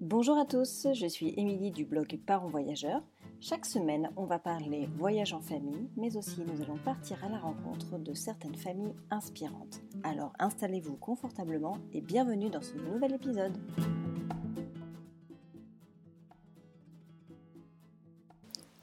Bonjour à tous, je suis Émilie du blog Parents Voyageurs. Chaque semaine, on va parler voyage en famille, mais aussi nous allons partir à la rencontre de certaines familles inspirantes. Alors installez-vous confortablement et bienvenue dans ce nouvel épisode.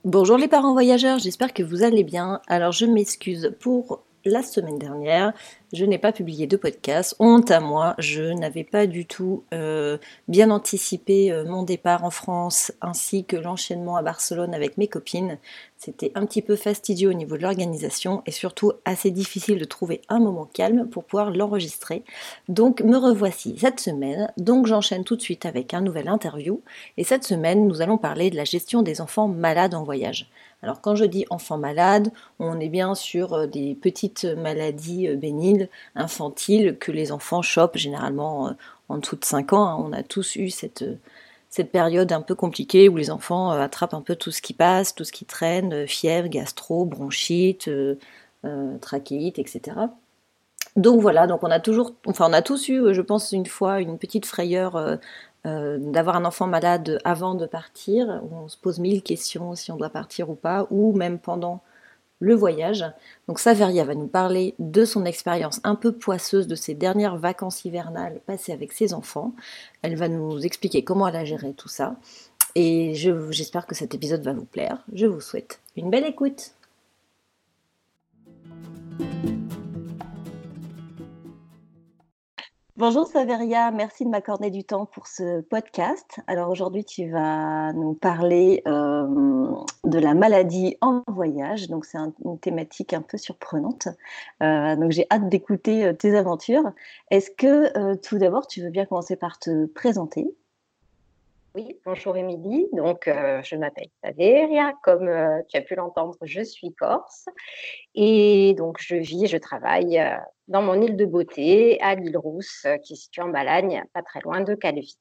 Bonjour les parents voyageurs, j'espère que vous allez bien. Alors je m'excuse pour la semaine dernière, je n'ai pas publié de podcast. Honte à moi, je n'avais pas du tout euh, bien anticipé euh, mon départ en France ainsi que l'enchaînement à Barcelone avec mes copines. C'était un petit peu fastidieux au niveau de l'organisation et surtout assez difficile de trouver un moment calme pour pouvoir l'enregistrer. Donc me revoici cette semaine. Donc j'enchaîne tout de suite avec un nouvel interview. Et cette semaine, nous allons parler de la gestion des enfants malades en voyage. Alors quand je dis enfants malades, on est bien sur euh, des petites maladies bénignes, infantiles, que les enfants chopent généralement en dessous de 5 ans. Hein. On a tous eu cette période un peu compliquée où les enfants euh, attrapent un peu tout ce qui passe, tout ce qui traîne, euh, fièvre, gastro, bronchite, euh, trachéite, etc. Donc voilà, donc on a toujours, enfin on a tous eu, je pense une fois, une petite frayeur d'avoir un enfant malade avant de partir. Où on se pose mille questions si on doit partir ou pas, ou même pendant le voyage. Donc Saveria va nous parler de son expérience un peu poisseuse de ses dernières vacances hivernales passées avec ses enfants. Elle va nous expliquer comment elle a géré tout ça. Et j'espère que cet épisode va vous plaire. Je vous souhaite une belle écoute. Bonjour Saveria, merci de m'accorder du temps pour ce podcast. Alors aujourd'hui, tu vas nous parler euh, de la maladie en voyage. Donc c'est une thématique un peu surprenante. Euh, donc j'ai hâte d'écouter euh, tes aventures. Est-ce que tout d'abord, tu veux bien commencer par te présenter? Oui, bonjour Émilie. Donc, euh, je m'appelle Saveria. Comme euh, tu as pu l'entendre, je suis corse. Et donc, je vis et je travaille euh, dans mon île de beauté, à l'île Rousse, qui est située en Balagne, pas très loin de Calvi.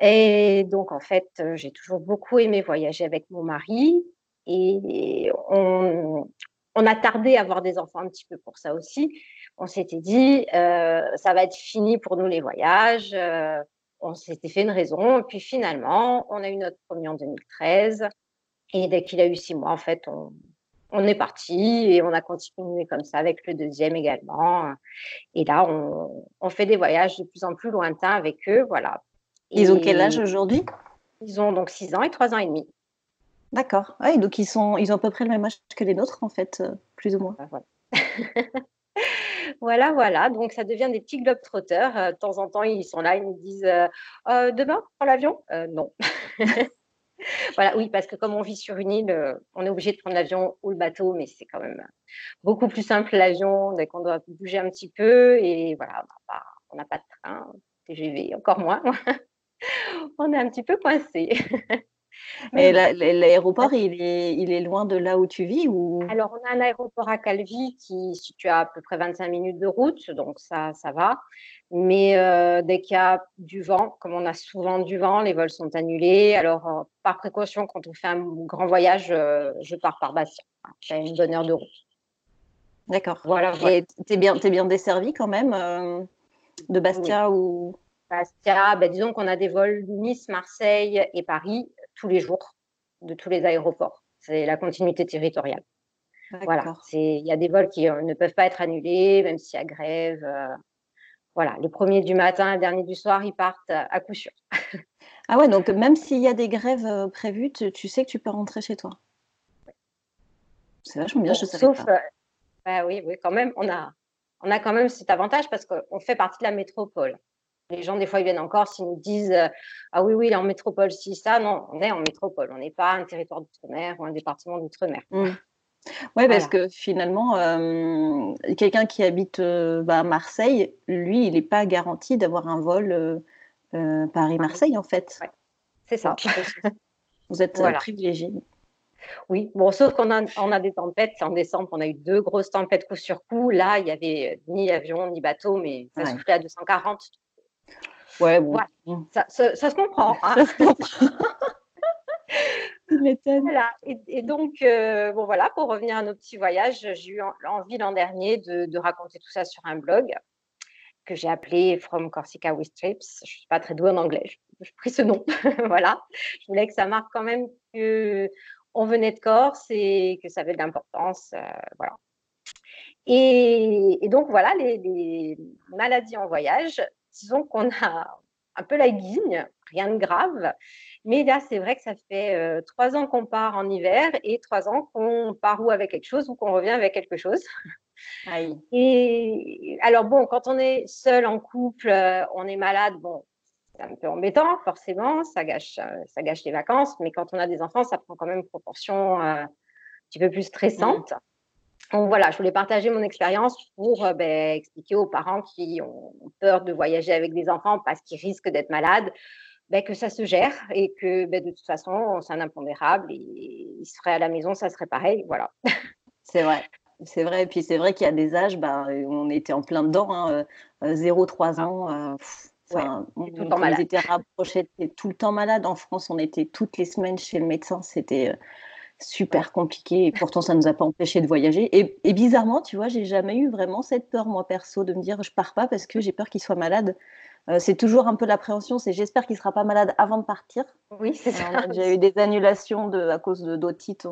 Et donc, en fait, j'ai toujours beaucoup aimé voyager avec mon mari. Et on a tardé à avoir des enfants un petit peu pour ça aussi. On s'était dit, ça va être fini pour nous les voyages on s'était fait une raison. Et puis finalement, on a eu notre premier en 2013. Et dès qu'il a eu six mois, en fait, on, est parti et on a continué comme ça avec le deuxième également. Et là, on, fait des voyages de plus en plus lointains avec eux. Voilà. Ils ont quel âge aujourd'hui? Ils ont donc six ans et trois ans et demi. D'accord. Oui, donc ils, sont, ils ont à peu près le même âge que les nôtres, en fait, euh, plus ou moins. Ben voilà. Voilà, voilà. Donc, ça devient des petits globetrotters. Euh, de temps en temps, ils sont là, ils nous disent euh, euh, Demain, prends l'avion? Non. voilà, oui, parce que comme on vit sur une île, on est obligé de prendre l'avion ou le bateau, mais c'est quand même beaucoup plus simple l'avion dès qu'on doit bouger un petit peu. Et voilà, on n'a pas, pas, de train, TGV, encore moins. on est un petit peu coincé. Mais l'aéroport, il est, il est loin de là où tu vis ou... Alors, on a un aéroport à Calvi qui situe à, à peu près 25 minutes de route, donc ça, ça va. Mais euh, dès qu'il y a du vent, comme on a souvent du vent, les vols sont annulés. Alors, euh, par précaution, quand on fait un grand voyage, euh, je pars par Bastia. J'ai une bonne heure de route. D'accord. Voilà, Et tu es bien, es bien desservi quand même de Bastia ou? Bastia, ben, disons qu'on a des vols Nice, Marseille et Paris tous les jours de tous les aéroports. C'est la continuité territoriale. Voilà, il y a des vols qui euh, ne peuvent pas être annulés, même s'il y a grève. Euh, voilà, le premier du matin, le dernier du soir, ils partent à coup sûr. ah ouais, donc même s'il y a des grèves euh, prévues, tu, sais que tu peux rentrer chez toi. C'est vachement bien, je sais Sauf, bah oui, oui, quand même, on a, on a quand même cet avantage parce qu'on fait partie de la métropole. Les gens, des fois, ils viennent encore s'ils nous disent euh, Ah oui, oui, il est en métropole, si, ça. Non, on est en métropole. On n'est pas un territoire d'outre-mer ou un département d'outre-mer. Mmh. Oui, parce que finalement, euh, quelqu'un qui habite euh, bah, à Marseille, lui, il n'est pas garanti d'avoir un vol Paris-Marseille, en fait. C'est ça. Vous êtes privilégié. Oui, bon, sauf qu'on a, on a des tempêtes. En décembre, on a eu deux grosses tempêtes coup sur coup. Là, il n'y avait ni avion ni bateau, mais ça soufflait à 240. Ouais, bon. Ça, se comprend. Hein. voilà. Et, donc, euh, bon, voilà, pour revenir à nos petits voyages, j'ai eu envie l'an dernier de, raconter tout ça sur un blog. que j'ai appelé From Corsica with Trips. Je ne suis pas très douée en anglais, je, pris ce nom. voilà. Je voulais que ça marque quand même qu'on venait de Corse et que ça avait de l'importance. Euh, voilà. Et, donc, voilà, les, maladies en voyage, disons qu'on a un peu la guigne, rien de grave. Mais là, c'est vrai que ça fait euh, trois ans qu'on part en hiver et trois ans qu'on part ou avec quelque chose ou qu'on revient avec quelque chose. Et alors bon, quand on est seul en couple, euh, on est malade, bon, c'est un peu embêtant, forcément, ça gâche, euh, ça gâche les vacances, mais quand on a des enfants, ça prend quand même une proportion un petit peu plus stressante. Mmh. Donc voilà, je voulais partager mon expérience pour ben, expliquer aux parents qui ont peur de voyager avec des enfants parce qu'ils risquent d'être malades, ben, que ça se gère et que ben, de toute façon, c'est un impondérable et ils seraient à la maison, ça serait pareil. Voilà. C'est vrai. C'est vrai, et puis c'est vrai qu'il y a des âges, bah, on était en plein dedans, hein, 0-3 euh, euh, ans. Euh, on, tout le temps malade. était rapprochés, tout le temps malade. En France, on était toutes les semaines chez le médecin. C'était super compliqué. Et pourtant, ça ne nous a pas empêché de voyager. Et, et bizarrement, tu vois, j'ai jamais eu vraiment cette peur, moi, perso, de me dire je pars pas parce que j'ai peur qu'il soit malade. Euh, c'est toujours un peu l'appréhension, c'est j'espère qu'il sera pas malade avant de partir. Oui, c'est ça. J'ai eu des annulations de, à cause de d'otite,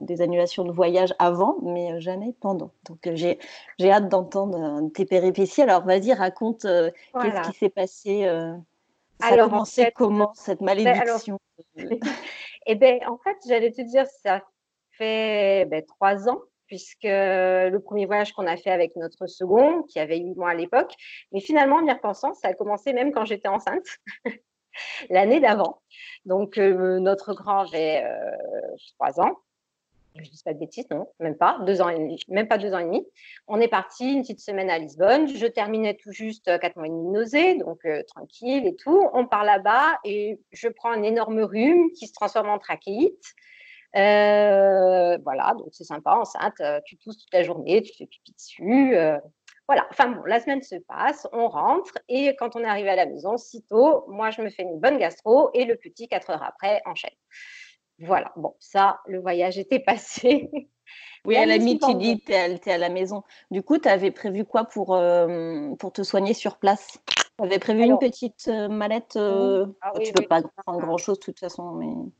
des annulations de voyage avant, mais euh, jamais pendant. Donc euh, j'ai, hâte d'entendre tes péripéties. Alors vas-y, raconte qu'est-ce qui s'est passé. ça alors, a commencé comment cette ben, malédiction Eh bien, en fait, j'allais te dire, ça fait ben, trois ans puisque le premier voyage qu'on a fait avec notre second, qui avait 8 mois à l'époque, mais finalement, en y repensant, ça a commencé même quand j'étais enceinte, l'année d'avant. Donc, euh, notre grand avait euh, 3 ans. Je dis pas de bêtises, non, même pas, deux ans et demi, même pas deux ans et demi. On est parti une petite semaine à Lisbonne. Je terminais tout juste quatre mois et demi de nausée, donc euh, tranquille et tout. On part là-bas et je prends un énorme rhume qui se transforme en trachéite. Euh, voilà, donc c'est sympa, enceinte, euh, tu tousses toute la journée, tu fais pipi dessus. Euh, voilà, enfin bon, la semaine se passe, on rentre et quand on est arrivé à la maison, sitôt, moi je me fais une bonne gastro et le petit, quatre heures après, enchaîne. Voilà, bon, ça, le voyage était passé. Oui, à la limite, tu es, à la maison. Du coup, tu avais prévu quoi pour, pour te soigner sur place? Tu avais prévu une petite mallette ah Tu ne peux pas prendre grand-chose de toute façon, mais...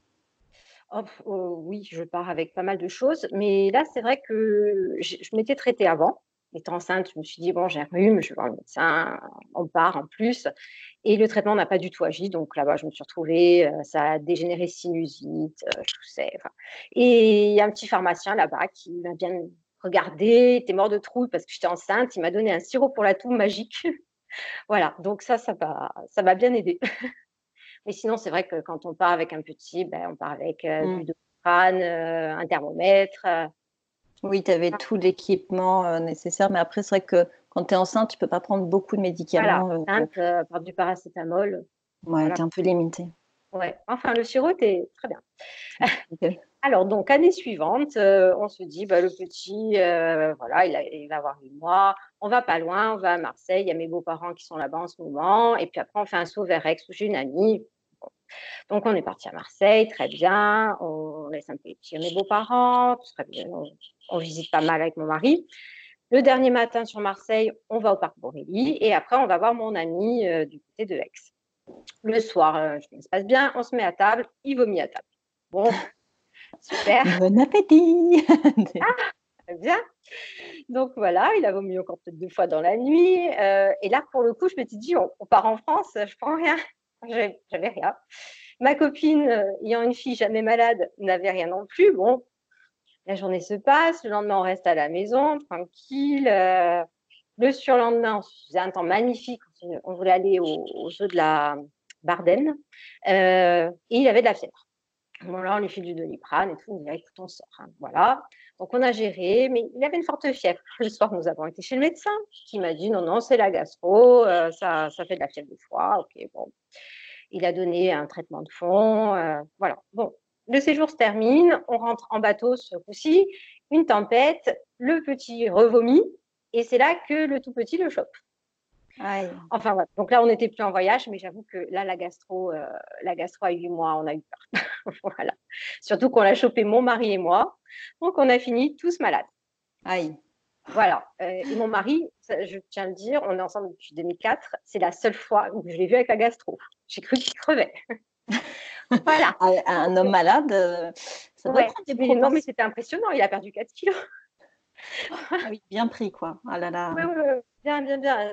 Oh, oui, je pars avec pas mal de choses, mais là, c'est vrai que je, m'étais traitée avant. Étant enceinte, je me suis dit, bon, j'ai un rhume, je vais voir le médecin, on part en plus. Et le traitement n'a pas du tout agi. Donc là-bas, je me suis retrouvée, euh, ça a dégénéré sinusite, euh, je sais. Et il y a un petit pharmacien là-bas qui m'a bien regardé, était mort de trouille parce que j'étais enceinte. Il m'a donné un sirop pour la toux magique. voilà, donc ça, ça ça m'a bien aidé. Mais sinon, c'est vrai que quand on part avec un petit, ben, on part avec euh, mmh. du crâne, euh, un thermomètre. Euh. Oui, tu avais tout l'équipement nécessaire, mais après, c'est vrai que quand tu es enceinte, tu peux pas prendre beaucoup de médicaments. Voilà, enceinte, par du paracétamol. Ouais, tu es un peu limité. Ouais, enfin, le sirop, es très bien. Alors, donc, année suivante, on se dit, bah, le petit, voilà, il, va avoir 8 mois, on va pas loin, on va à Marseille, il y a mes beaux-parents qui sont là-bas en ce moment, et puis après, on fait un saut vers Aix où j'ai une amie, donc, on est parti à Marseille, très bien. On laisse un peu à mes beaux-parents, On, visite pas mal avec mon mari. Le dernier matin sur Marseille, on va au parc Borély et après, on va voir mon ami euh, du côté de Aix. Le soir, euh, ça se passe bien, on se met à table, il vomit à table. Bon, super. Bon appétit ah, bien. Donc voilà, il a vomi encore peut-être deux fois dans la nuit. Euh, et là, pour le coup, je me suis dit, on, on part en France, je prends rien. J'avais rien. Ma copine, euh, ayant une fille jamais malade, n'avait rien non plus. Bon, la journée se passe, le lendemain, on reste à la maison, tranquille. Euh, le surlendemain, on faisait un temps magnifique. On voulait aller au, jeu de la Bardenne. Euh, et il avait de la fièvre. Bon, là, on lui fait du doliprane et tout. On dit, écoute, on sort. Hein. Voilà. Donc, on a géré, mais il avait une forte fièvre. Le soir, nous avons été chez le médecin qui m'a dit, non, non, c'est la gastro, ça, ça fait de la fièvre de foie. OK, bon. Il a donné un traitement de fond. Euh, voilà. Bon, le séjour se termine. On rentre en bateau ce coup-ci. Une tempête. Le petit revomit. Et c'est là que le tout petit le chope. Enfin voilà. Donc là, on n'était plus en voyage, mais j'avoue que là, la gastro, euh, la gastro a eu mois, on a eu peur. voilà. Surtout qu'on l'a chopé mon mari et moi. Donc on a fini tous malades. Aïe. Voilà. Euh, et mon mari, je tiens à le dire, on est ensemble depuis 2004. C'est la seule fois où je l'ai vu avec la gastro. J'ai cru qu'il crevait. voilà. Un homme malade, euh, ça doit des Non, mais c'était impressionnant. Il a perdu 4 kilos. Ah oui, bien pris, quoi. Ah là là. Oui, oui, bien, bien, bien.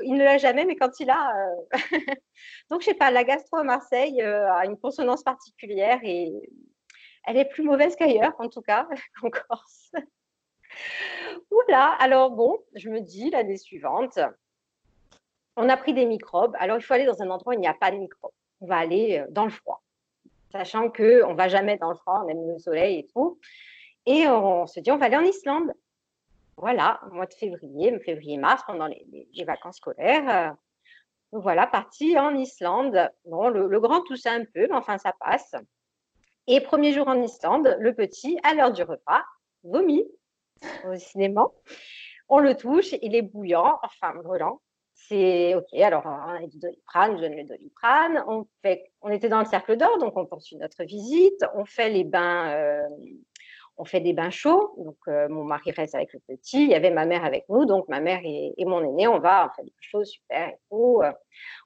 il ne l'a jamais, mais quand il a. Euh, donc, je sais pas, la gastro à Marseille a une consonance particulière et elle est plus mauvaise qu'ailleurs, en tout cas, en Corse. Oula, alors bon, je me dis l'année suivante, on a pris des microbes. Alors il faut aller dans un endroit où il n'y a pas de microbes. On va aller euh, dans le froid, sachant que on va jamais dans le froid, on aime le soleil et tout. Et on se dit on va aller en Islande. Voilà, mois de février, février-mars, pendant les, vacances scolaires. Euh, voilà, parti en Islande. Bon, le, le grand tousse un peu, mais enfin ça passe. Et premier jour en Islande, le petit, à l'heure du repas, vomit au cinéma. On le touche, il est bouillant, enfin brûlant. C'est OK, alors on a du doliprane, je donne le doliprane. On, on était dans le cercle d'or, donc on poursuit notre visite. On fait les bains, euh, on fait des bains chauds. Donc euh, mon mari reste avec le petit, il y avait ma mère avec nous, donc ma mère et, mon aîné, on va, on fait des chauds, super et tout.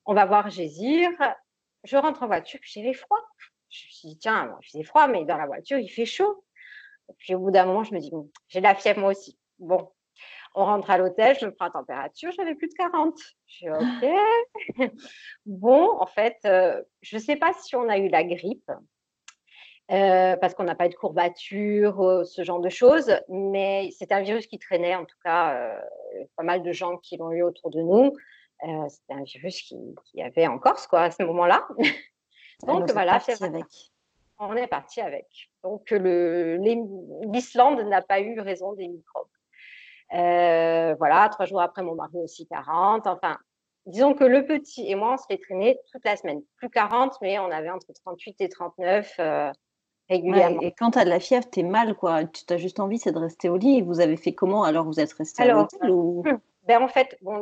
On va voir Gésir. Je rentre en voiture, j'avais froid. Je me suis dit, tiens, il faisait froid, mais dans la voiture, il fait chaud. Puis au bout d'un moment, je me dis, j'ai la fièvre moi aussi. Bon, on rentre à l'hôtel, je me prends la température, j'avais plus de 40. Je OK. bon, en fait, euh, je ne sais pas si on a eu la grippe. Euh, parce qu'on n'a pas eu de courbature, euh, ce genre de choses, mais c'est un virus qui traînait, en tout cas, pas mal de gens qui l'ont eu autour de nous. c'était un virus qui, qui, avait en Corse, quoi, à ce moment-là. Donc voilà, avec. on est parti avec. Donc l'Islande n'a pas eu raison des microbes. Euh, voilà, trois jours après, mon mari aussi 40. Enfin, disons que le petit et moi, on se fait traîner toute la semaine. Plus 40, mais on avait entre 38 et 39 euh, régulièrement. et quand tu as de la fièvre, tu es mal, quoi. Tu as juste envie, c'est de rester au lit. Et vous avez fait comment Alors, vous êtes resté à l'hôtel ou... Hmm. Ben, en fait, bon,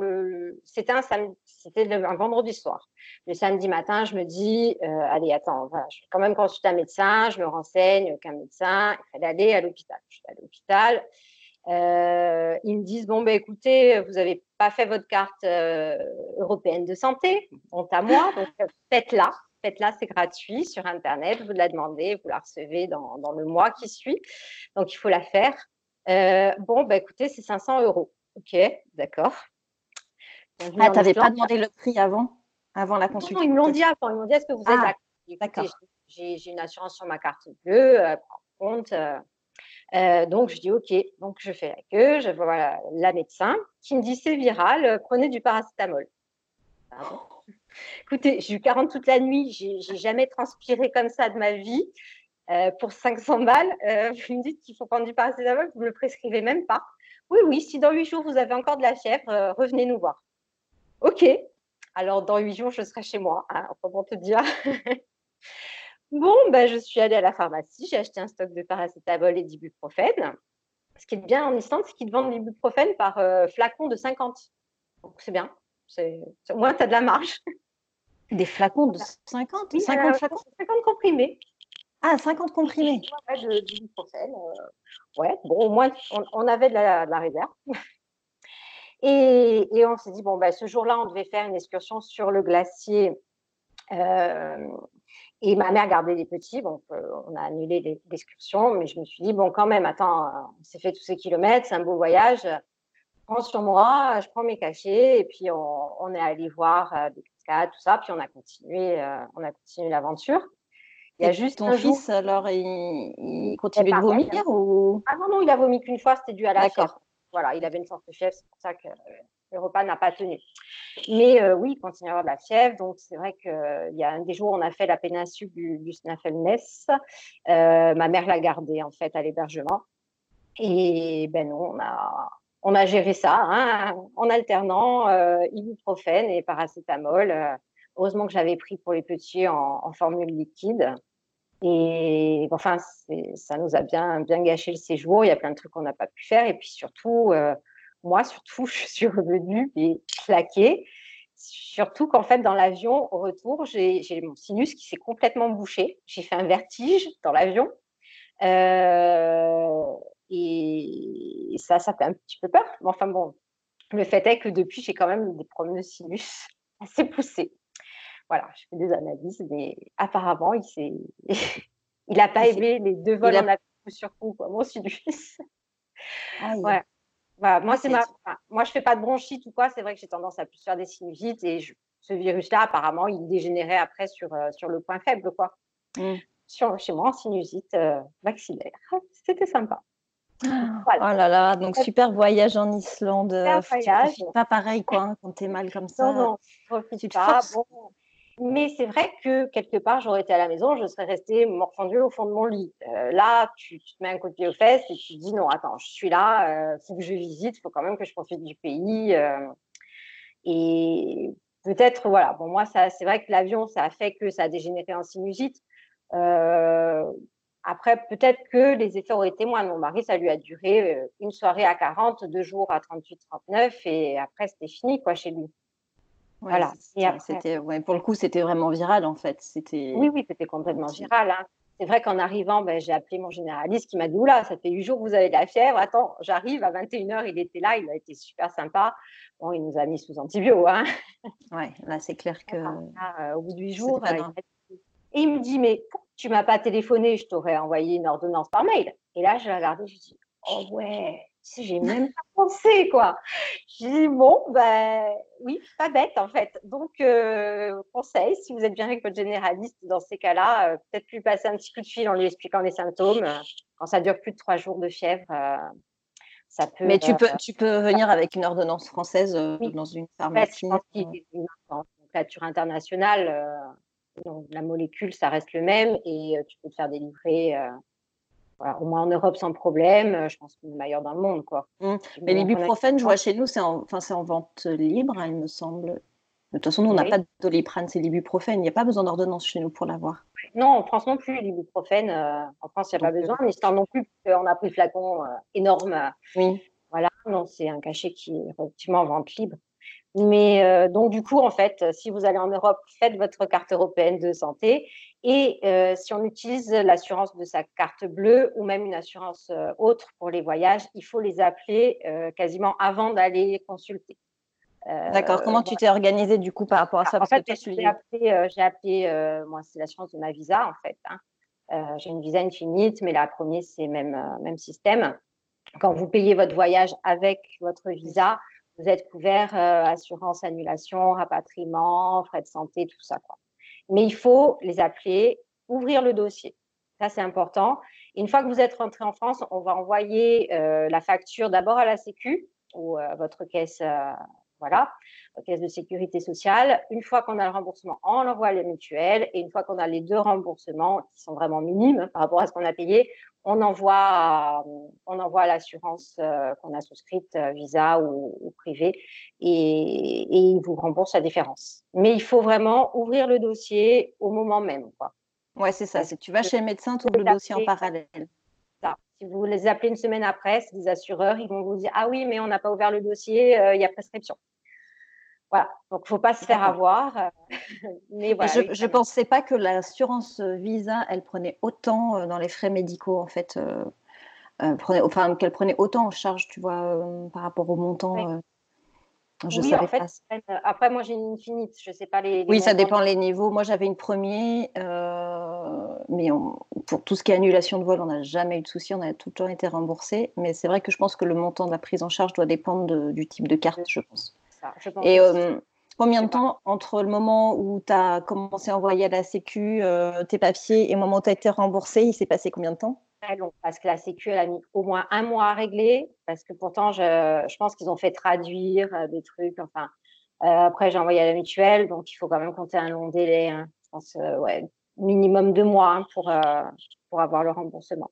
c'était un, c'était un vendredi soir. Le samedi matin, je me dis, euh, allez, attends, je vais quand même consulter un médecin, je me renseigne, aucun médecin, il fallait aller à l'hôpital. Je suis à l'hôpital. Euh, ils me disent, bon, ben, écoutez, vous n'avez pas fait votre carte euh, européenne de santé, honte à moi, donc faites-la. Faites-la, c'est gratuit sur Internet, vous la demandez, vous la recevez dans, dans le mois qui suit. Donc, il faut la faire. bon, ben, écoutez, c'est 500 euros. Ok, d'accord. Ah, tu n'avais pas demandé le prix avant, avant la consultation Non, ils me l'ont dit avant. Ils m'ont dit est-ce que vous êtes ah, d'accord? J'ai une assurance sur ma carte bleue, euh, compte. Euh, euh, donc, je dis OK. Donc, je fais la queue, je vois la médecin qui me dit c'est viral, prenez du paracétamol. Écoutez, j'ai eu 40 toute la nuit, j'ai jamais transpiré comme ça de ma vie. pour 500 balles, vous me dites qu'il faut prendre du paracétamol, vous ne me le prescrivez même pas. Oui, oui, si dans huit jours vous avez encore de la fièvre, euh, revenez nous voir. Ok. Alors dans huit jours, je serai chez moi. Hein, comment te dire Bon, ben, je suis allée à la pharmacie, j'ai acheté un stock de paracétamol et d'ibuprofène. Ce qui est bien en Islande, c'est qu'ils te vendent l'ibuprofène par euh, flacon de 50. Donc c'est bien. Au moins, tu as de la marge. Des flacons de 50 50 flacons? 50 comprimés. Ah, 50 comprimés. Ouais, de, euh, ouais, bon, au moins, on, avait de la, réserve. Et, on s'est dit, bon, bah, ce jour-là, on devait faire une excursion sur le glacier. Euh, et ma mère gardait les petits, donc euh, on a annulé l'excursion. Mais je me suis dit, bon, quand même, attends, on s'est fait tous ces kilomètres, c'est un beau voyage. Je prends sur moi, je prends mes cachets, et puis on, est allé voir des cascades, tout ça. Puis on a continué, on a continué l'aventure. Il y a juste ton fils, alors, il, continue de vomir ou... Ah non, non, il a vomi qu'une fois, c'était dû à la fièvre. Voilà, il avait une forte fièvre, c'est pour ça que le repas n'a pas tenu. Mais euh, oui, il continue à avoir de la fièvre. Donc, c'est vrai qu'il y a un des jours, on a fait la péninsule du, du. Euh, ma mère l'a gardé, en fait, à l'hébergement. Et ben non, on a, on a géré ça hein, en alternant euh, ibuprofène et paracétamol. Euh, heureusement que j'avais pris pour les petits en, formule liquide. Et enfin, ça nous a bien, bien gâché le séjour. Il y a plein de trucs qu'on n'a pas pu faire. Et puis surtout, euh, moi, surtout, je suis revenue et claquée. Surtout qu'en fait, dans l'avion, au retour, j'ai mon sinus qui s'est complètement bouché. J'ai fait un vertige dans l'avion. Euh, Et ça, ça fait un petit peu peur. Mais enfin bon, le fait est que depuis, j'ai quand même des problèmes de sinus assez poussés. Voilà, je fais des analyses, mais apparemment, il n'a pas aimé les deux vols en a... sur coup, quoi, mon sinus. Ah, ouais. Moi, c'est ma... moi, je fais pas de bronchite ou quoi. C'est vrai que j'ai tendance à plus faire des sinusites et ce virus-là, apparemment, il dégénérait après sur, euh, sur le point faible, quoi. Mmh. Sur, chez moi, en sinusite euh, maxillaire. C'était sympa. Oh là là, donc super voyage en Islande. Super voyage. Pas pareil quoi, hein, quand t'es mal comme ça. Non, non, profite pas. Bon. Mais c'est vrai que quelque part, j'aurais été à la maison, je serais restée morfondue au fond de mon lit. Euh, là, tu, te mets un coup de pied aux fesses et tu te dis non, attends, je suis là, il euh, faut que je visite, il faut quand même que je profite du pays. Euh, et peut-être, voilà, bon, moi, c'est vrai que l'avion, ça a fait que ça a dégénéré en sinusite. Après, peut-être que les effets auraient été moindres. Mon mari, ça lui a duré une soirée à 40, deux jours à 38, 39, et après, c'était fini, quoi, chez lui. Voilà. Et après... ouais, pour le coup, c'était vraiment viral, en fait. C'était. Oui, oui, c'était complètement viral. Hein. C'est vrai qu'en arrivant, ben, j'ai appelé mon généraliste qui m'a dit Oula, ça fait huit jours que vous avez de la fièvre. Attends, j'arrive à 21h, il était là, il a été super sympa. Bon, il nous a mis sous antibio. Hein. Ouais, là, c'est clair que. Euh, au bout de huit jours, et il me dit, mais tu m'as pas téléphoné, je t'aurais envoyé une ordonnance par mail. Et là, je l'ai regardé, je dis, oh ouais, j'ai même pas pensé, quoi. J'ai dit, bon, ben oui, pas bête, en fait. Donc, euh, conseil, si vous êtes bien avec votre généraliste dans ces cas-là, euh, peut-être lui passer un petit coup de fil en lui expliquant les symptômes. Quand ça dure plus de trois jours de fièvre, euh, ça peut. Mais tu peux, tu peux venir avec une ordonnance française dans une pharmacie. En fait, donc, nature internationale donc, la molécule, ça reste le même et tu peux te faire délivrer euh, au moins en Europe sans problème. Euh, je pense que c'est le meilleur dans le monde. Quoi. Mmh. Mais l'ibuprofène, je vois chez nous, c'est en, enfin, en vente libre, hein, il me semble. De toute façon, nous, on n'a pas de doliprane, c'est l'ibuprofène. Il n'y a pas besoin d'ordonnance chez nous pour l'avoir. Non, en France non plus, l'ibuprofène. en France, il n'y a pas besoin. Mais c'est non plus, on a pris le flacon énorme. Oui. Voilà, non, c'est un cachet qui est relativement en vente libre. Mais euh, donc, du coup, en fait, si vous allez en Europe, faites votre carte européenne de santé. Et euh, si on utilise l'assurance de sa carte bleue ou même une assurance euh, autre pour les voyages, il faut les appeler quasiment avant d'aller consulter. D'accord. Comment tu t'es organisée du coup par rapport à ça? En fait, j'ai appelé, j'ai appelé moi, c'est l'assurance de ma visa en fait. Hein. j'ai une visa infinite, mais la première, c'est même, même système. Quand vous payez votre voyage avec votre visa, vous êtes couvert euh, assurance annulation, rapatriement, frais de santé, tout ça. Quoi. Mais il faut les appeler, ouvrir le dossier. Ça, c'est important. Une fois que vous êtes rentré en France, on va envoyer euh, la facture d'abord à la Sécu ou à votre caisse, euh, voilà, caisse de sécurité sociale. Une fois qu'on a le remboursement, on l'envoie à la mutuelle. Et une fois qu'on a les deux remboursements, qui sont vraiment minimes par rapport à ce qu'on a payé, on envoie à, on envoie l'assurance euh, qu'on a souscrite, euh, Visa ou, ou privée, et, et ils vous remboursent la différence. Mais il faut vraiment ouvrir le dossier au moment même. Quoi. Ouais, c'est ça. C'est tu vas chez le médecin, tu ouvres le dossier en parallèle. Ça. Si vous les appelez une semaine après, c'est des assureurs, ils vont vous dire Ah oui, mais on n'a pas ouvert le dossier, euh, il y a prescription. Voilà, donc il ne faut pas se faire avoir. Euh, je ne pensais pas que l'assurance Visa, elle prenait autant euh, dans les frais médicaux, en fait. Euh, prenait, enfin, qu'elle prenait autant en charge, tu vois, par rapport au montant. Je oui, en fait, après, moi, j'ai une infinite. Je ne sais pas les. oui, ça dépend les niveaux. Moi, j'avais une première, mais pour tout ce qui est annulation de vol, on n'a jamais eu de souci. On a tout le temps été remboursé. Mais c'est vrai que je pense que le montant de la prise en charge doit dépendre du type de carte, je pense. Et euh, combien de temps entre le moment où tu as commencé à envoyer à la Sécu euh, tes papiers et le moment où tu as été remboursé Il s'est passé combien de temps? Très long, parce que la Sécu, elle a mis au moins un mois à régler, parce que pourtant, je, je pense qu'ils ont fait traduire des trucs. Enfin, après, j'ai envoyé à la mutuelle, donc il faut quand même compter un long délai. Hein. Je pense, ouais, minimum deux mois hein, pour, pour avoir le remboursement.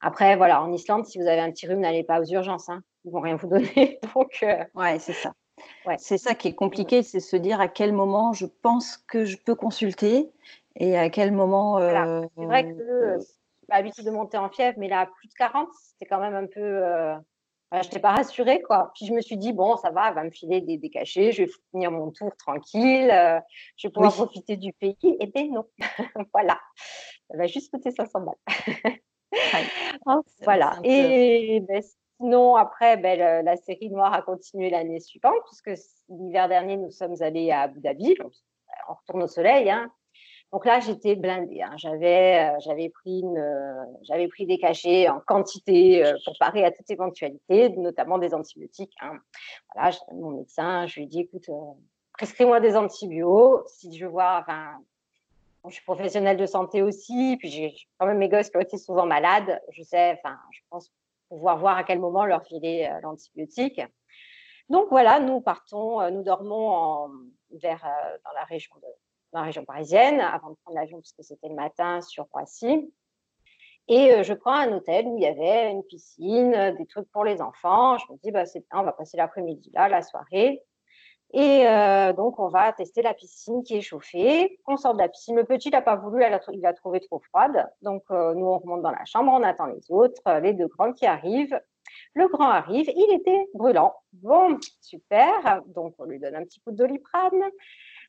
Après, voilà, en Islande, si vous avez un petit rhume, n'allez pas aux urgences. Hein. Ils vont rien vous donner. donc, ouais, c'est ça. C'est ça qui est compliqué, c'est se dire à quel moment je pense que je peux consulter et à quel moment. Euh, c'est vrai que euh, j'ai l'habitude de monter en fièvre, mais là, à plus de 40, c'était quand même un peu. Euh, je n'étais pas rassurée, quoi. Puis je me suis dit, bon, ça va, elle va me filer des, des cachets, je vais finir mon tour tranquille, je vais pouvoir profiter du pays. Et bien non, voilà. Ça va juste coûter 500 balles. voilà. Et ben, sinon, après, ben, la série noire a continué l'année suivante, puisque l'hiver dernier, nous sommes allés à Abu Dhabi. On retourne au soleil. Hein. Donc là, j'étais blindée. Hein. J'avais, euh, j'avais pris des cachets en quantité euh, pour parer à toute éventualité, notamment des antibiotiques. Hein. Voilà, je mon médecin, je lui ai dit, écoute, euh, prescris-moi des antibiotiques. Si je vois, enfin, je suis professionnelle de santé aussi, puis j'ai quand même mes gosses qui ont été souvent malades. Je sais, enfin, je pense pouvoir voir à quel moment leur filer l'antibiotique. Donc voilà, nous partons, nous dormons vers dans la région dans la région parisienne avant de prendre l'avion puisque c'était le matin sur Roissy. Et euh, je prends un hôtel où il y avait une piscine, euh, des trucs pour les enfants. Je me dis, bah, on va passer l'après-midi là, la soirée. Et euh, donc, on va tester la piscine qui est chauffée. On sort de la piscine. Le petit n'a pas voulu, il l'a trouvé trop froide. Donc, nous, on remonte dans la chambre, on attend les autres, les deux grands qui arrivent. Le grand arrive, il était brûlant. Bon, super. Donc, on lui donne un petit coup de doliprane.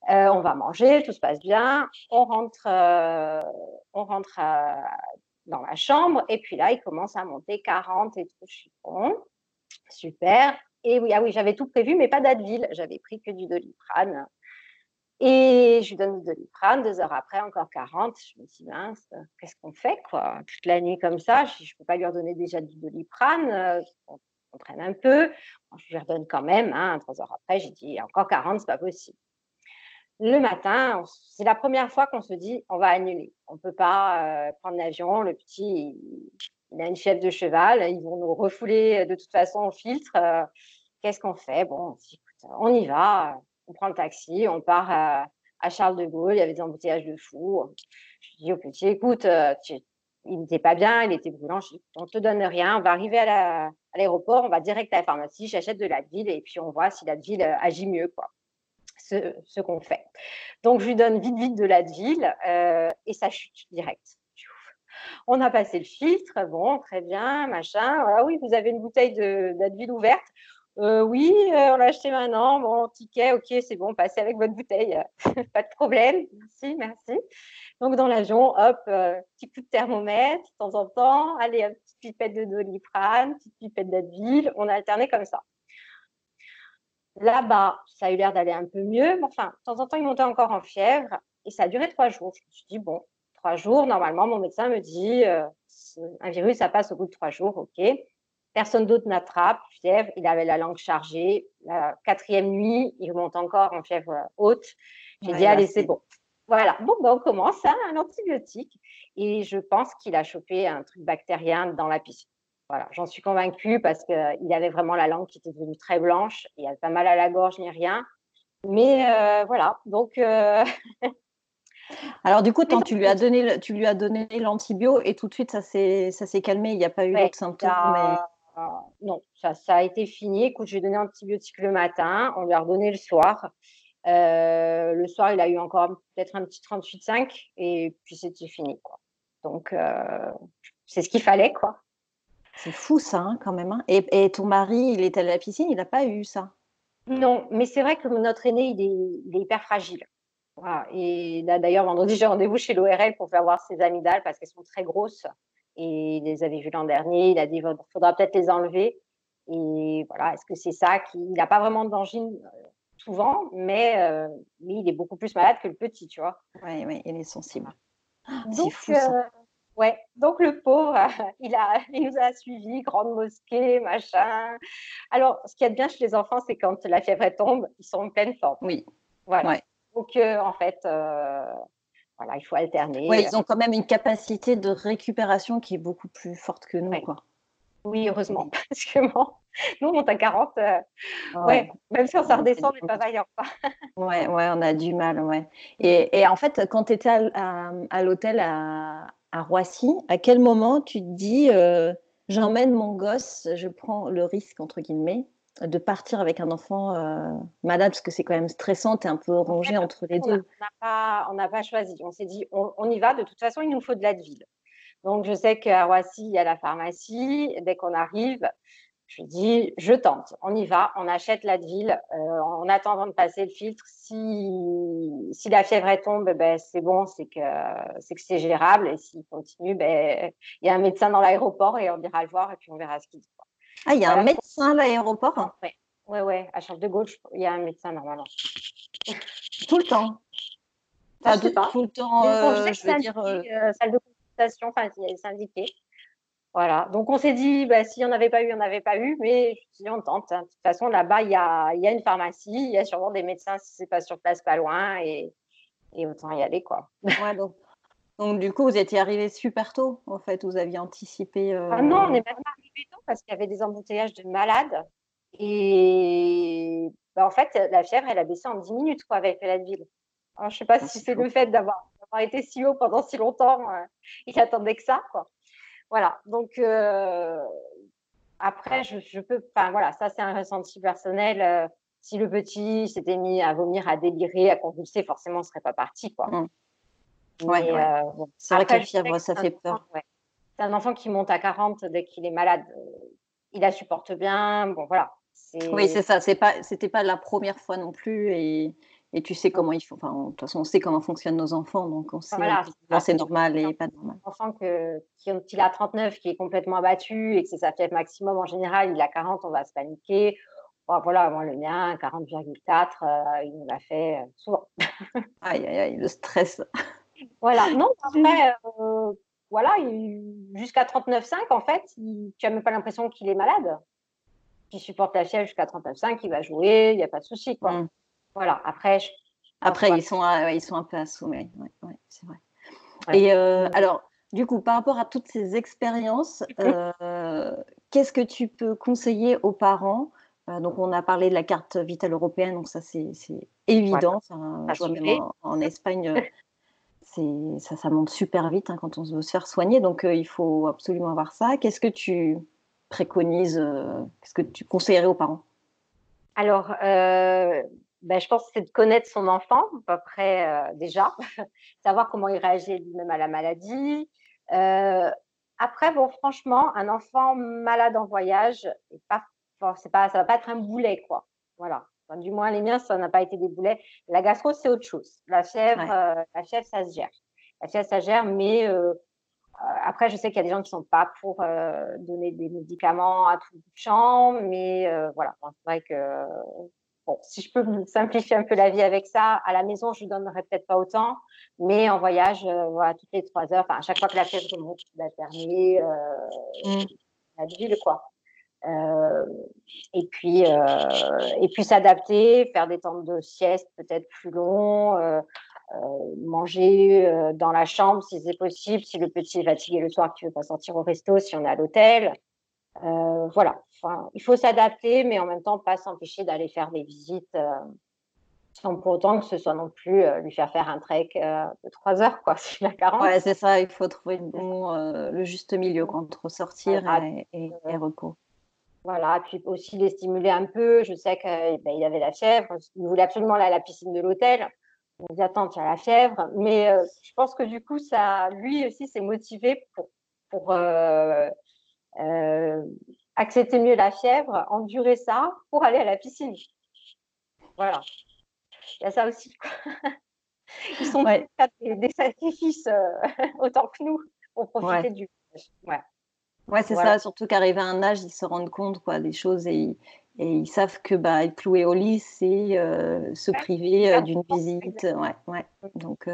Euh, on va manger, tout se passe bien. On rentre, euh, on rentre euh, dans la chambre et puis là, il commence à monter 40 et tout chiffon. Super. Et oui, ah oui, j'avais tout prévu, mais pas d'Advil. J'avais pris que du Doliprane. Et je lui donne du Doliprane. Deux heures après, encore 40. Je me dis, mince, qu'est-ce qu'on fait, quoi? Toute la nuit comme ça, je ne peux pas lui redonner déjà du Doliprane. On, on traîne un peu. je lui redonne quand même. Hein, trois heures après, j'ai dit, encore 40, c'est pas possible le matin, c'est la première fois qu'on se dit on va annuler. On ne peut pas euh, prendre l'avion. Le petit, il, a une chef de cheval. Ils vont nous refouler de toute façon au filtre. Euh, qu'est-ce qu'on fait? Bon, on y va. On prend le taxi. On part à, Charles de Gaulle. Il y avait des embouteillages de fou. Je dis au petit écoute, euh, il n'était pas bien, il était brûlant. Je dis, on ne te donne rien. On va arriver à l'aéroport. on va direct à la pharmacie. J'achète de la ville et puis on voit si la ville agit mieux. quoi ce, qu'on fait. Donc, je lui donne vite, vite de l'Advil euh, et ça chute direct. On a passé le filtre, bon, très bien, machin. Voilà, oui, vous avez une bouteille d'Advil ouverte. Euh, oui, euh, on l'a acheté maintenant. Bon, ticket, ok, c'est bon, passez avec votre bouteille. Pas de problème. Merci, merci. Donc, dans l'avion, hop, petit coup de thermomètre de temps en temps. Allez, une petite pipette de doliprane, petite pipette d'Advil. On a alterné comme ça. Là-bas, ça a eu l'air d'aller un peu mieux. Mais enfin, de temps en temps, il montait encore en fièvre. Et ça a duré trois jours. Je me suis dit, bon, trois jours, normalement, mon médecin me dit, euh, un virus, ça passe au bout de trois jours, OK. Personne d'autre n'attrape, fièvre. Il avait la langue chargée. La quatrième nuit, il monte encore en fièvre haute. J'ai dit, allez, c'est bon. Voilà, bon, ben, on commence, hein, un antibiotique. Et je pense qu'il a chopé un truc bactérien dans la piscine. Voilà, j'en suis convaincue parce qu'il avait vraiment la langue qui était devenue très blanche. Il avait pas mal à la gorge ni rien. Mais euh, voilà, donc. Euh, Alors du coup, tu lui as donné, tu lui as donné l'antibio et tout de suite ça s'est, ça s'est calmé. Il n'y a pas eu d'autres symptômes. Non, ça, ça a été fini. Écoute, j'ai donné antibiotique le matin. On lui a redonné le soir. Euh, le soir, il a eu encore peut-être un petit 38,5 et puis c'était fini. Quoi. Donc, c'est ce qu'il fallait, quoi. C'est fou ça, hein, quand même. Hein. Et, ton mari, il est à la piscine, il n'a pas eu ça? Non, mais c'est vrai que notre aîné, il est, hyper fragile. Et là, d'ailleurs, vendredi, j'ai rendez-vous chez l'ORL pour faire voir ses amygdales parce qu'elles sont très grosses. Et il les avait vues l'an dernier. Il a dit il faudra peut-être les enlever. Et voilà, est-ce que c'est ça Il n'a pas vraiment d'angine euh, souvent, mais, euh, mais, il est beaucoup plus malade que le petit, tu vois. Oui, oui, il est sensible. c'est fou ça. Euh, Ouais, donc le pauvre, il, a, il nous a suivis, grande mosquée, machin. Alors, ce qu'il y a de bien chez les enfants, c'est quand la fièvre tombe, ils sont en pleine forme. Oui. Voilà. Euh, en fait, euh, voilà, il faut alterner. Oui, ils ont quand même une capacité de récupération qui est beaucoup plus forte que nous, quoi. Oui, heureusement, parce que bon, nous, on monte à 40. Euh, ouais. même si on s'en redescend, on n'est pas vaillant. ouais, ouais, on a du mal, ouais. Et, et en fait, quand tu étais à, à l'hôtel à, à Roissy, à quel moment tu te dis euh, j'emmène mon gosse, je prends le risque, entre guillemets, de partir avec un enfant euh, malade, parce que c'est quand même stressant, es un peu rongé entre les deux. On n'a pas, choisi, on s'est dit on, y va, de toute façon, il nous faut de la ville. Donc je sais qu'à Roissy, il y a la pharmacie, dès qu'on arrive, je dis, je tente, on y va, on achète l'Advil euh, en attendant de passer le filtre. Si, si la fièvre est tombe, ben, c'est bon, c'est que c'est que c'est gérable. Et s'il continue, ben, il y a un médecin dans l'aéroport et on ira le voir et puis on verra ce qu'il dit. Ah, il y a un médecin à l'aéroport Oui, ouais, ouais. à Charles de Gaulle, il y a un médecin normalement. Tout le temps pas. Tout le temps, euh, je, veux dire. Euh, salle de consultation, enfin, c'est indiqué. Voilà. Donc, on s'est dit, bah, s'il n'y en avait pas eu, il n'y en avait pas eu, mais si on tente. Hein. De toute façon, là-bas, il y a, y a, une pharmacie, il y a sûrement des médecins si ce n'est pas sur place, pas loin, et, et autant y aller, quoi. Ouais, donc, donc, du coup, vous étiez arrivé super tôt, en fait, vous aviez anticipé. Euh, ah non, on n'est même pas arrivé parce qu'il y avait des embouteillages de malades. Et bah, en fait, la fièvre, elle a baissé en 10 minutes, quoi, avec la ville. Alors, je ne sais pas ah, si c'est le fait d'avoir été si haut pendant si longtemps, il attendait que ça, quoi. Voilà, donc euh, après, je, peux, enfin voilà, ça c'est un ressenti personnel. Euh, si le petit s'était mis à vomir, à délirer, à convulser, forcément, on ne serait pas parti, quoi. Mmh. Euh, c'est vrai que la fièvre, ça fait peur. C'est un enfant qui monte à 40 dès qu'il est malade. il la supporte bien. Bon, voilà. Oui, c'est ça. C'est pas, c'était pas la première fois non plus. Et et tu sais comment il faut. Enfin, de toute façon, on sait comment fonctionnent nos enfants, donc on sait voilà, c'est normal et pas normal. Un enfant que, qui, qui a 39, qui est complètement abattu et que c'est sa fièvre maximum en général, il a 40, on va se paniquer. voilà, moi, le mien, 40,4, euh, il nous l'a fait euh, souvent. aïe, aïe, aïe, le stress. Voilà, non, après, euh, voilà, jusqu'à 39,5, en fait, tu n'as même pas l'impression qu'il est malade. Il supporte la fièvre jusqu'à 39,5, il va jouer, il n'y a pas de souci, quoi. Mmh. Voilà, après. après, ils sont, ils sont un peu assommés. Ouais, c'est vrai. Et euh, alors, du coup, par rapport à toutes ces expériences, euh, qu'est-ce que tu peux conseiller aux parents? Euh, Donc, on a parlé de la carte vitale européenne, donc ça, c'est évident. je vois même en, Espagne, ça, monte super vite hein, quand on veut se faire soigner. Donc, il faut absolument avoir ça. Qu'est-ce que tu préconises Qu'est-ce que tu conseillerais aux parents? Alors, ben, je pense que c'est de connaître son enfant, à peu près euh, déjà, savoir comment il réagit lui-même à la maladie. Euh, après, bon, franchement, un enfant malade en voyage, pas, pas, ça va pas être un boulet, quoi. Voilà. Du moins, les miens, ça n'a pas été des boulets. La gastro, c'est autre chose. La fièvre, euh, la fièvre, ça se gère. La fièvre, ça se gère, mais après, je sais qu'il y a des gens qui ne sont pas pour donner des médicaments à tout bout de champ, mais voilà, c'est vrai que Bon, si je peux simplifier un peu la vie avec ça, à la maison, je ne donnerai peut-être pas autant, mais en voyage, euh, voilà, toutes les trois heures, à chaque fois que la fièvre remonte, la terminer, euh, mm. la ville, quoi. Euh, et puis, euh, et puis s'adapter, faire des temps de sieste peut-être plus longs, manger dans la chambre si c'est possible, si le petit est fatigué le soir, tu ne veux pas sortir au resto, si on est à l'hôtel. Euh, voilà, enfin, il faut s'adapter, mais en même temps pas s'empêcher d'aller faire des visites euh, sans pour autant que ce soit non plus euh, lui faire faire un trek de 3 heures, quoi, s'il a 40. Ouais, c'est ça, il faut trouver le juste milieu entre sortir et, repos. Voilà, puis aussi les stimuler un peu. Je sais qu'il eh ben, avait la fièvre, il voulait absolument aller à la piscine de l'hôtel. On dit attends, tu as la fièvre, mais je pense que du coup, ça, lui aussi, s'est motivé pour, pour euh, accepter mieux la fièvre, endurer ça pour aller à la piscine. Voilà. Il y a ça aussi. Ils sont des, sacrifices euh, autant que nous pour profiter du Ouais. Ouais, c'est ça, surtout qu'arrivé à un âge, ils se rendent compte quoi, des choses et, ils savent que bah, être cloué au lit, c'est euh, se priver d'une visite. Ouais, ouais. Donc, oh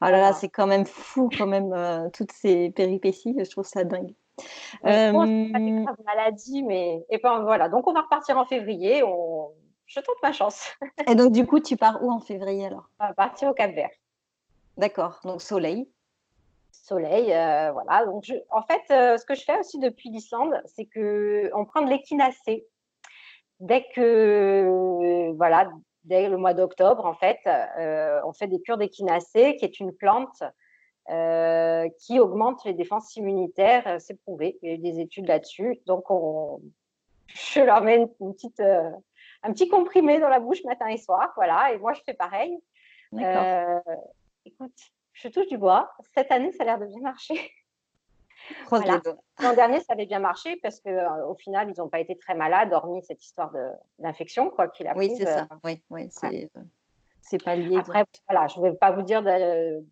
là là, c'est quand même fou, quand même, toutes ces péripéties. Je trouve ça dingue. Euh... Pas des graves maladies, mais et ben voilà. Donc on va repartir en février. On... Je tente ma chance. et donc du coup, tu pars où en février alors? On va partir au Cap Vert. D'accord. Donc soleil. Soleil, euh, voilà. Donc je... en fait, euh, ce que je fais aussi depuis l'Islande, c'est que on prend de l'équinacée. Dès que voilà, dès le mois d'octobre, en fait, euh, on fait des cures d'équinacée, qui est une plante qui augmente les défenses immunitaires. C'est prouvé. Il y a eu des études là-dessus. Donc, on... je leur mets une, petite, un petit comprimé dans la bouche matin et soir. Voilà. Et moi, je fais pareil. écoute, je touche du bois. Cette année, ça a l'air de bien marcher. L'an dernier, ça avait bien marché parce qu'au euh, final, ils n'ont pas été très malades, hormis cette histoire d'infection, quoi qu'il a Oui, c'est ça. Oui, oui, c'est pas lié. Après, voilà, je ne vais pas vous dire de,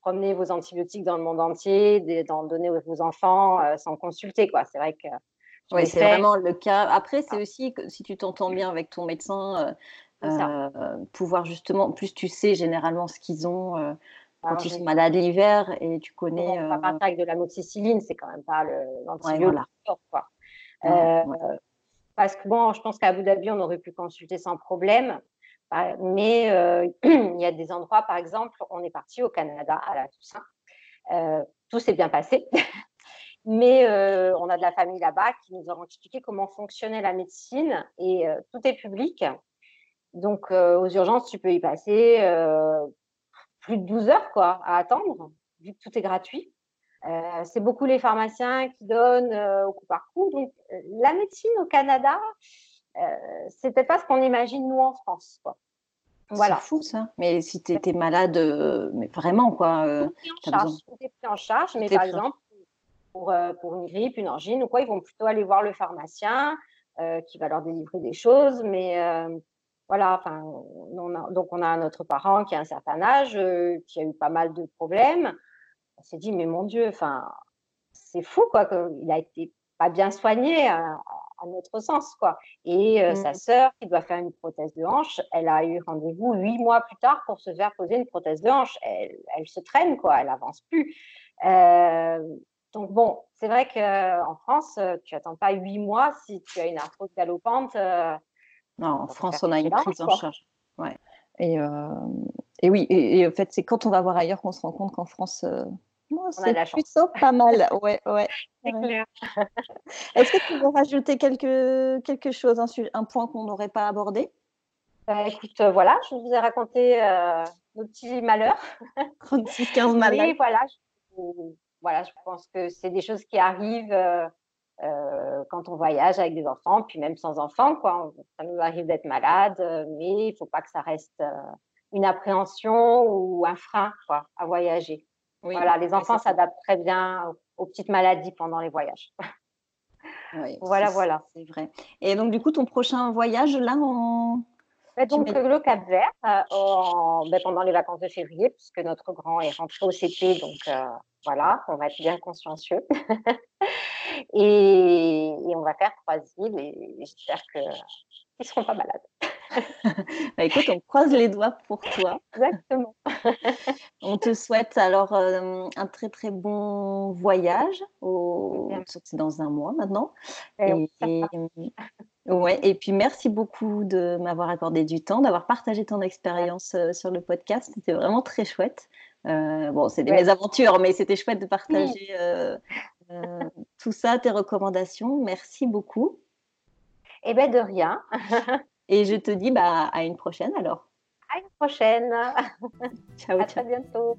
promener vos antibiotiques dans le monde entier, d'en donner à vos enfants sans consulter, quoi. C'est vrai que oui, c'est vraiment le cas. Après, c'est aussi que si tu t'entends bien avec ton médecin, euh, euh, pouvoir justement, plus tu sais généralement ce qu'ils ont euh, quand ils sont malades l'hiver et tu connais. On va pas avec de l'amoxicilline, c'est quand même pas l'antibiotique. Parce que bon, je pense qu'à Abu Dhabi, on aurait pu consulter sans problème. Bah, mais il y a des endroits, par exemple, on est parti au Canada à la Toussaint. tout s'est bien passé. Mais euh, on a de la famille là-bas qui nous ont expliqué comment fonctionnait la médecine et euh, tout est public. Donc, euh, aux urgences, tu peux y passer plus de 12 heures quoi, à attendre, vu que tout est gratuit. c'est beaucoup les pharmaciens qui donnent au coup par coup. Donc, la médecine au Canada, c'est peut-être pas ce qu'on imagine nous en France. Quoi. Voilà. C'est fou ça. Mais si tu étais malade, mais vraiment quoi. tu es pris en charge, mais par exemple, euh, pour, une grippe, une angine ou quoi, ils vont plutôt aller voir le pharmacien euh, qui va leur délivrer des choses. Mais euh, voilà, enfin, donc on a un autre parent qui a un certain âge, qui a eu pas mal de problèmes. On s'est dit, mais mon Dieu, enfin, c'est fou quoi, qu'il a été pas bien soigné à, notre sens quoi. Et sa mmh. sœur qui doit faire une prothèse de hanche, elle a eu rendez-vous huit mois plus tard pour se faire poser une prothèse de hanche. Elle, elle se traîne quoi, elle avance plus. Donc bon, c'est vrai qu'en France, euh, tu n'attends pas huit mois si tu as une arthrose galopante. Euh, non, en France, on a une prise en charge. Ouais. Et, euh, et oui, et, en fait, c'est quand on va voir ailleurs qu'on se rend compte qu'en France, c'est plutôt pas mal. Ouais, ouais. c'est clair. Est-ce que tu veux rajouter quelque, quelque chose, un, un point qu'on n'aurait pas abordé? Bah, Écoute, voilà, je vous ai raconté nos petits malheurs. 36-15 malheurs. Et voilà, je, voilà, je pense que c'est des choses qui arrivent euh, euh, quand on voyage avec des enfants, puis même sans enfants, quoi. Ça nous arrive d'être malade, euh, mais il ne faut pas que ça reste une appréhension ou un frein, quoi, à voyager. voilà, les enfants s'adaptent très bien aux petites maladies pendant les voyages. voilà, voilà. C'est vrai. Et donc, du coup, ton prochain voyage, là, on, bah, donc, le Cap Vert, ben, pendant les vacances de février, puisque notre grand est rentré au CP, donc voilà, on va être bien consciencieux. et, on va faire trois îles et j'espère qu'ils ne seront pas malades. bah écoute, on croise les doigts pour toi. Exactement. on te souhaite alors euh, un très très bon voyage. Au... C'est dans un mois maintenant. Et, ouais, et puis merci beaucoup de m'avoir accordé du temps, d'avoir partagé ton expérience euh, sur le podcast. C'était vraiment très chouette. Euh, bon, c'est des mésaventures, mais c'était chouette de partager euh, euh, tout ça, tes recommandations. Merci beaucoup. Eh bien, de rien. Et je te dis bah, à une prochaine alors. À une prochaine. ciao, à très bientôt.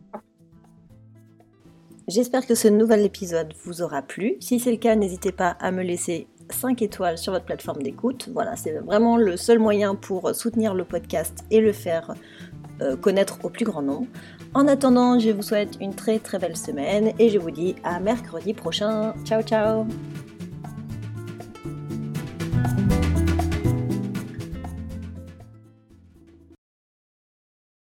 J'espère que ce nouvel épisode vous aura plu. Si c'est le cas, n'hésitez pas à me laisser 5 étoiles sur votre plateforme d'écoute. Voilà, c'est vraiment le seul moyen pour soutenir le podcast et le faire connaître au plus grand nombre. En attendant, je vous souhaite une très très belle semaine et je vous dis à mercredi prochain. Ciao ciao